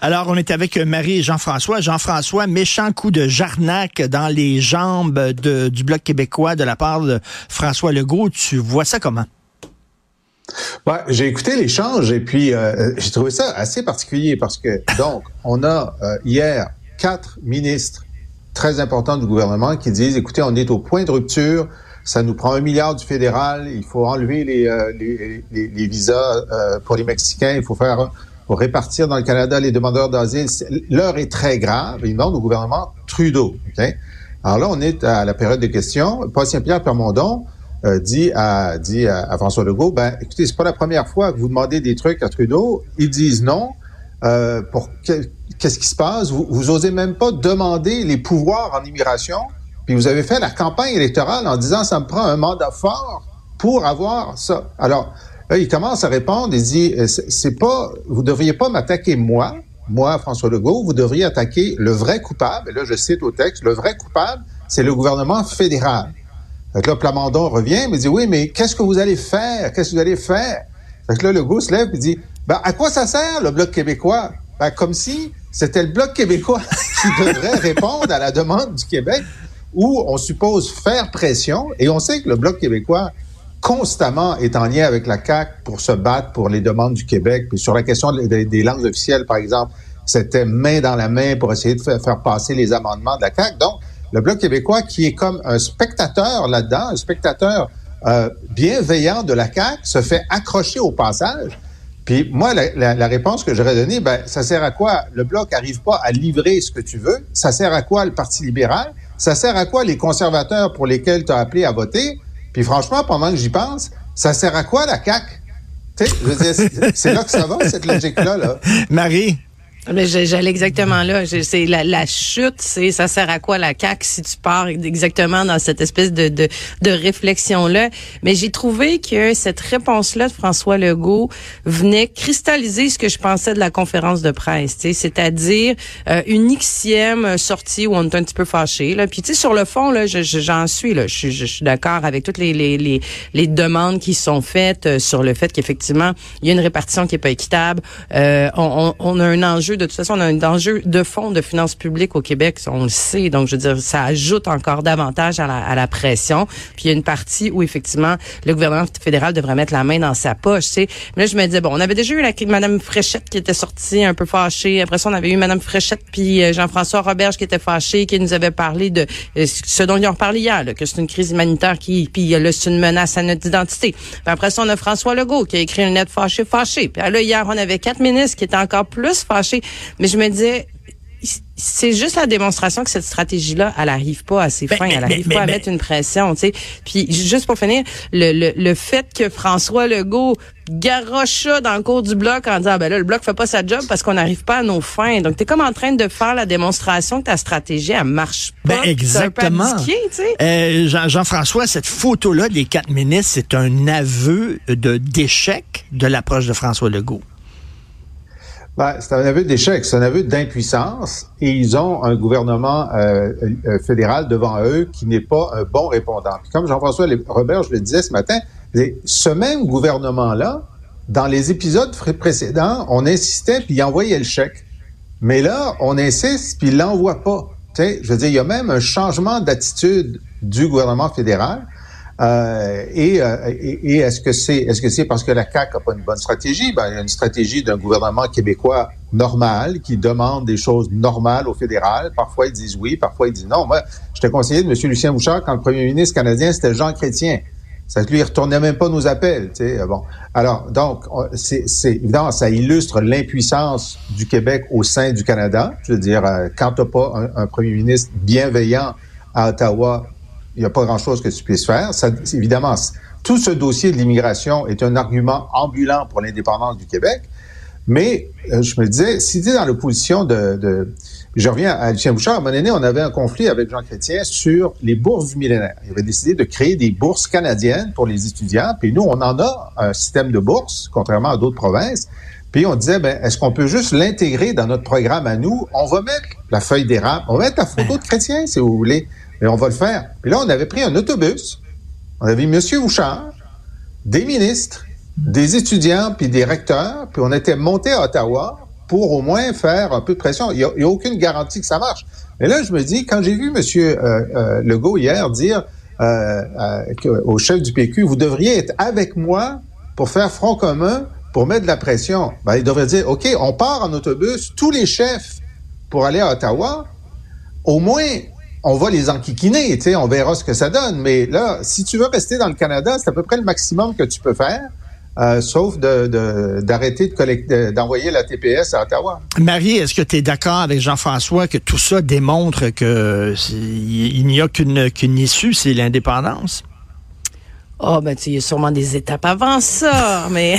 Alors, on est avec Marie et Jean-François. Jean-François, méchant coup de jarnac dans les jambes du Bloc québécois de la part de François Legault. Tu vois ça comment? J'ai écouté l'échange et puis euh, j'ai trouvé ça assez particulier parce que, donc, on a euh, hier quatre ministres très importants du gouvernement qui disent, écoutez, on est au point de rupture, ça nous prend un milliard du fédéral, il faut enlever euh, les, visas pour les Mexicains, il faut faire pour répartir dans le Canada les demandeurs d'asile. L'heure est très grave. Ils demandent au gouvernement Trudeau. Alors là, on est à la période des questions. Paul Saint-Pierre Permondon euh, dit, à, dit à, François Legault, ben, écoutez, c'est pas la première fois que vous demandez des trucs à Trudeau. Ils disent non. Euh, pour qu'est-ce qui se passe? Vous, vous osez même pas demander les pouvoirs en immigration. Puis vous avez fait la campagne électorale en disant ça me prend un mandat fort pour avoir ça. Alors, Il commence à répondre et dit, euh, c'est pas, vous devriez pas m'attaquer moi, moi, François Legault, vous devriez attaquer le vrai coupable. Et là, je cite au texte, le vrai coupable, c'est le gouvernement fédéral. Fait là, Plamondon revient, mais dit, oui, mais qu'est-ce que vous allez faire? Qu'est-ce que vous allez faire? Que là, Legault se lève et dit, ben, à quoi ça sert, le Bloc québécois? Ben, comme si c'était le Bloc québécois qui devrait répondre à la demande du Québec, où on suppose faire pression, et on sait que le Bloc québécois constamment est en lien avec la CAC pour se battre pour les demandes du Québec. Puis sur la question des, langues officielles, par exemple, c'était main dans la main pour essayer de faire, passer les amendements de la CAC. Donc, le Bloc québécois qui est comme un spectateur là-dedans, un spectateur euh, bienveillant de la CAC, se fait accrocher au passage. Puis moi, la, la réponse que j'aurais donnée, ben, ça sert à quoi? Le Bloc n'arrive pas à livrer ce que tu veux. Ça sert à quoi le Parti libéral? Ça sert à quoi les conservateurs pour lesquels tu as appelé à voter? Puis franchement, pendant que j'y pense, ça sert à quoi la CAQ? C'est là que ça va, cette logique-là. Là. Marie? J'allais exactement là. C'est la, la, chute, c'est ça sert à quoi la CAQ si tu pars exactement dans cette espèce de, de, de réflexion-là. Mais j'ai trouvé que cette réponse-là de François Legault venait cristalliser ce que je pensais de la conférence de presse, c'est-à-dire euh, une xième sortie où on est un petit peu fâché. Là. Puis tu sais, sur le fond, là, j'en suis là. Je, je, suis d'accord avec toutes les, les, les, les, demandes qui sont faites euh, sur le fait qu'effectivement, il y a une répartition qui est pas équitable. Euh, on, on a un enjeu de toute façon, on a un enjeu de fonds de finances publiques au Québec, on le sait. Donc, je veux dire, ça ajoute encore davantage à la, à la pression. Puis, il y a une partie où, effectivement, le gouvernement fédéral devrait mettre la main dans sa poche, tu sais. Mais là, je me disais, bon, on avait déjà eu la Madame Fréchette qui était sortie un peu fâchée. Après ça, on avait eu Madame Fréchette puis euh, Jean-François Roberge qui était fâché, qui nous avait parlé de euh, ce dont ils ont parlé hier, là, que c'est une crise humanitaire qui, puis là, c'est une menace à notre identité. Puis après ça, on a François Legault qui a écrit une lettre fâchée, fâchée. Puis là, hier, on avait quatre ministres qui étaient encore plus fâchés. Mais je me disais, c'est juste la démonstration que cette stratégie-là, elle arrive pas à ses ben, fins, elle arrive pas à mettre une pression, tu sais. Puis juste pour finir, le, le, le fait que François Legault garoche ça dans le cours du bloc en disant ben là le bloc fait pas sa job parce qu'on n'arrive pas à nos fins. Donc tu es comme en train de faire la démonstration que ta stratégie elle marche pas. Ben exactement. Euh, Jean-François, cette photo là des quatre ministres, c'est un aveu de d'échec de l'approche de François Legault. Ben, c'est un aveu d'échec, c'est un aveu d'impuissance et ils ont un gouvernement euh, euh, fédéral devant eux qui n'est pas un bon répondant. Puis comme Jean-François Robert, je le disais ce matin, ce même gouvernement-là, dans les épisodes précédents, on insistait puis il envoyait le chèque. Mais là, on insiste puis il l'envoie pas. sais, je veux dire, il y a même un changement d'attitude du gouvernement fédéral. Euh, et, euh, et, et est-ce que c'est est-ce que c'est parce que la CAQ n'a pas une bonne stratégie? Ben il y a une stratégie d'un gouvernement québécois normal qui demande des choses normales au fédéral. Parfois ils disent oui, parfois ils disent non. Moi, j'étais conseiller de M. Lucien Bouchard quand le premier ministre canadien c'était Jean Chrétien. Ça lui retournait même pas nos appels. Tu sais, bon. Alors donc c'est évidemment ça illustre l'impuissance du Québec au sein du Canada. Je veux dire euh, quand t'as pas un premier ministre bienveillant à Ottawa il n'y a pas grand-chose que tu puisses faire. Évidemment, tout ce dossier de l'immigration est un argument ambulant pour l'indépendance du Québec. Mais euh, je me disais, si tu es dans l'opposition de, de, Je reviens à Lucien Bouchard. À un moment donné, on avait un conflit avec Jean Chrétien sur les bourses du millénaire. Il avait décidé de créer des bourses canadiennes pour les étudiants. Puis nous, on en a un système de bourses, contrairement à d'autres provinces. Puis on disait, ben, est-ce qu'on peut juste l'intégrer dans notre programme à nous? On va mettre la feuille d'érable, on va mettre la photo de chrétien, si vous voulez. Mais on va le faire. Puis là, on avait pris un autobus. On avait M. Bouchard, des ministres, des étudiants, puis des recteurs. Puis on était monté à Ottawa pour au moins faire un peu de pression. Il n'y a, aucune garantie que ça marche. Mais là, je me dis, quand j'ai vu M. Euh, euh, Legault hier dire euh, au chef du PQ, vous devriez être avec moi pour faire front commun pour mettre de la pression, ben, il devrait dire, OK, on part en autobus, tous les chefs pour aller à Ottawa. Au moins, on va les enquiquiner, tu sais, on verra ce que ça donne. Mais là, si tu veux rester dans le Canada, c'est à peu près le maximum que tu peux faire. Euh, sauf d'arrêter de, d'envoyer la TPS à Ottawa. Marie, est-ce que tu es d'accord avec Jean-François que tout ça démontre qu'il n'y a qu'une issue, c'est l'indépendance? Oh, ben, tu il y a sûrement des étapes avant ça, mais.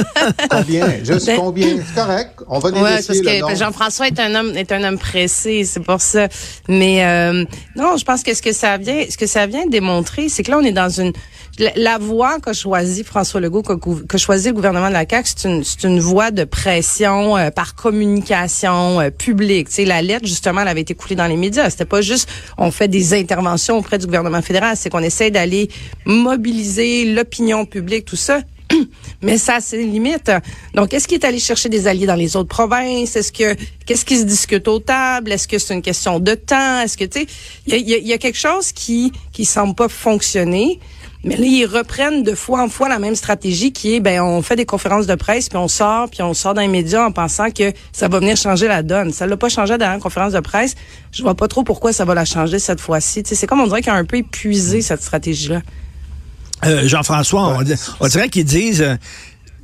combien? Juste ben, combien? C'est correct. On va négocier. Ouais, parce que ben, Jean-François est un homme, est un homme pressé, c'est pour ça. Mais, euh, non, je pense que ce que ça vient, ce que ça vient démontrer, c'est que là, on est dans une, la, voie qu'a choisi François Legault, qu'a choisi le gouvernement de la CAQ, c'est une, voie de pression euh, par communication euh, publique. Tu la lettre, justement, elle avait été coulée dans les médias. C'était pas juste on fait des interventions auprès du gouvernement fédéral, c'est qu'on essaie d'aller mobiliser l'opinion publique, tout ça. Mais ça, c'est limite. Donc, est-ce qu'il est allé chercher des alliés dans les autres provinces? Est-ce que qu'est-ce qui se discute aux tables? Est-ce que c'est une question de temps? Est-ce que tu sais, il y a, y a, quelque chose qui qui semble pas fonctionner. Mais là, ils reprennent de fois en fois la même stratégie qui est, ben, on fait des conférences de presse, puis on sort, puis on sort dans les médias en pensant que ça va venir changer la donne. Ça l'a pas changé dans la conférence de presse. Je vois pas trop pourquoi ça va la changer cette fois-ci. C'est comme on dirait qu'il a un peu épuisé cette stratégie-là. Euh, Jean-François, on, dirait qu'ils disent euh,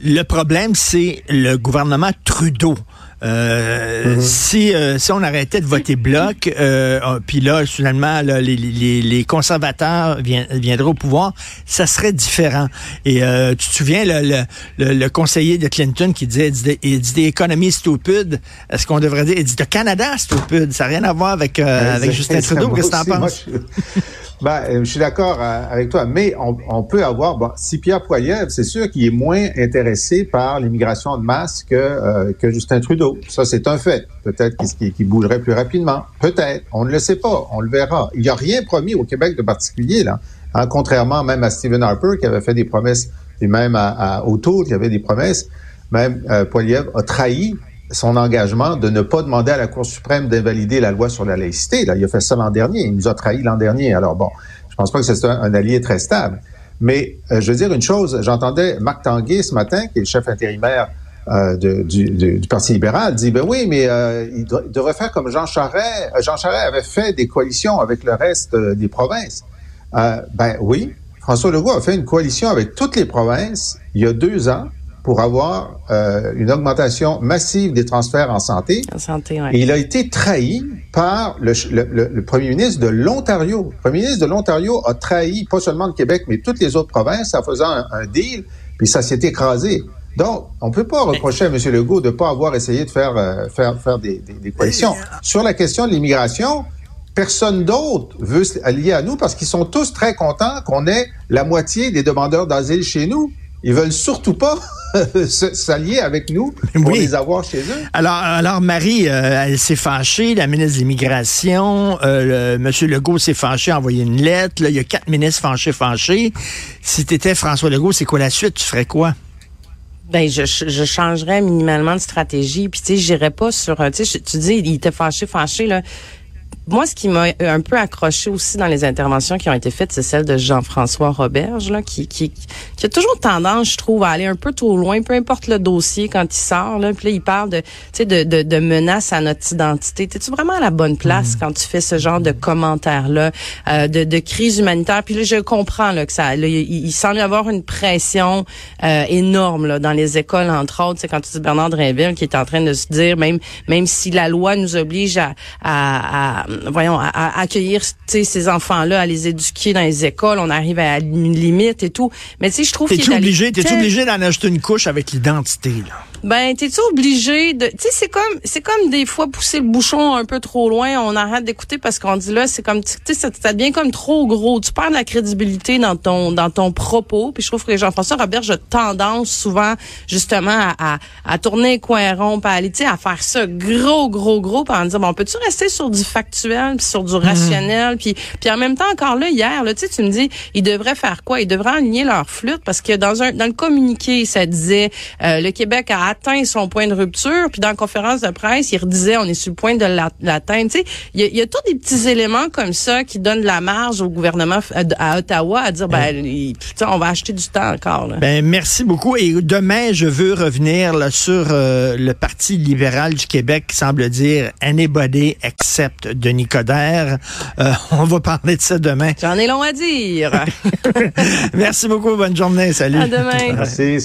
le problème, c'est le gouvernement Trudeau. Euh, mhm. si, euh, si on arrêtait de voter bloc, euh, oh, puis là, finalement, les, les, les, conservateurs viendraient au pouvoir, ça serait différent. Et euh, tu te souviens, le, le, le, conseiller de Clinton qui disait, il dit, économies stupide, est-ce qu'on devrait dire, il dit de Canada stupide, ça n'a rien à voir avec, avec Justin Trudeau, qu'est-ce que tu en penses? Ben, euh, je suis d'accord euh, avec toi, mais on, peut avoir, bon, si Pierre Poilievre, c'est sûr qu'il est moins intéressé par l'immigration de masse que, euh, que Justin Trudeau. Ça, c'est un fait. Peut-être qu'il bougerait plus rapidement. Peut-être. On ne le sait pas. On le verra. Il n'y a rien promis au Québec de particulier, là. Hein, contrairement même à Stephen Harper, qui avait fait des promesses, et même à, à Autour, qui avait des promesses. Même euh, Poilievre a trahi son engagement de ne pas demander à la Cour suprême d'invalider la loi sur la laïcité. Il a fait ça l'an dernier. Il nous a trahi l'an dernier. Alors bon, je pense pas que c'est un, allié très stable. Mais euh, je veux dire une chose. J'entendais Marc Tanguay ce matin, qui est le chef intérimaire euh, du, Parti libéral, dit ben oui, mais euh, il, devrait faire comme Jean Charest. Jean Charest avait fait des coalitions avec le reste des provinces. ben oui, François Legault a fait une coalition avec toutes les provinces il y a deux ans pour avoir euh, une augmentation massive des transferts en santé. En santé, Et il a été trahi par le, le, le premier ministre de l'Ontario. Le premier ministre de l'Ontario a trahi pas seulement le Québec, mais toutes les autres provinces en faisant un, deal, puis ça s'est écrasé. Donc, on peut pas reprocher à M. Legault de pas avoir essayé de faire euh, faire faire des, des, des coalitions. Sur la question de l'immigration, personne d'autre veut s'allier à nous parce qu'ils sont tous très contents qu'on ait la moitié des demandeurs d'asile chez nous. Ils veulent surtout pas s'allier avec nous pour les avoir chez eux. Alors, alors Marie, euh, elle s'est fâchée, la ministre de l'Immigration, euh, M. Legault s'est fâché, a envoyé une lettre. Là, il y a quatre ministres fâchés, fâchés. Si tu étais François Legault, c'est quoi la suite? Tu ferais quoi? Ben, je, je changerais minimalement de stratégie. Puis, tu sais, j'irais pas sur... Tu sais, tu dis, il était fâché, fâché, là moi, ce qui m'a un peu accroché aussi dans les interventions qui ont été faites, c'est celle de Jean-François Roberge, là, qui, qui, qui, a toujours tendance, je trouve, à aller un peu trop loin, peu importe le dossier quand il sort. Là, puis là, il parle de, de, de, de menaces à notre identité. T'es-tu vraiment à la bonne place mm. quand tu fais ce genre de commentaires-là, euh, de, de crise humanitaire? Puis là, je comprends là, que ça, là, il, semble y avoir une pression euh, énorme là, dans les écoles, entre autres. C'est quand tu dis Bernard Drinville qui est en train de se dire, même, même si la loi nous oblige à, à, à voyons, à, accueillir ces enfants-là, à les éduquer dans les écoles. On arrive à une limite et tout. Mais tu sais, je trouve qu'il est obligé, t'es obligé d'en acheter une couche avec l'identité, là? Ben, t'es-tu obligé de, tu sais, c'est comme, c'est comme des fois pousser le bouchon un peu trop loin. On arrête d'écouter parce qu'on dit là, c'est comme, tu sais, ça, ça devient comme trop gros. Tu perds de la crédibilité dans ton, dans ton propos. Puis je trouve que Jean-François Robert a tendance souvent justement à, à, à tourner coin rond, à aller, tu sais, à faire ça gros, gros, gros, puis en dire, bon, peux-tu rester sur du factuel, puis sur du mhm. rationnel, puis, puis en même temps encore là hier, là, tu sais, tu me dis, ils devraient faire quoi? Ils devraient aligner leur flûte parce que dans un, dans le communiqué, ça disait, euh, le Québec a atteint son point de rupture. Puis dans la conférence de presse, il redisait on est sur le point de l'atteindre. Tu sais, il y a, y a tous des petits éléments comme ça qui donnent de la marge au gouvernement à, Ottawa à dire ben on va acheter du temps encore. Là. Ben merci beaucoup. Et demain, je veux revenir là, sur euh, le Parti libéral du Québec qui semble dire anybody except Denis Coderre. Euh, on va parler de ça demain. J'en ai long à dire. merci beaucoup. Bonne journée. Salut. À demain. Merci.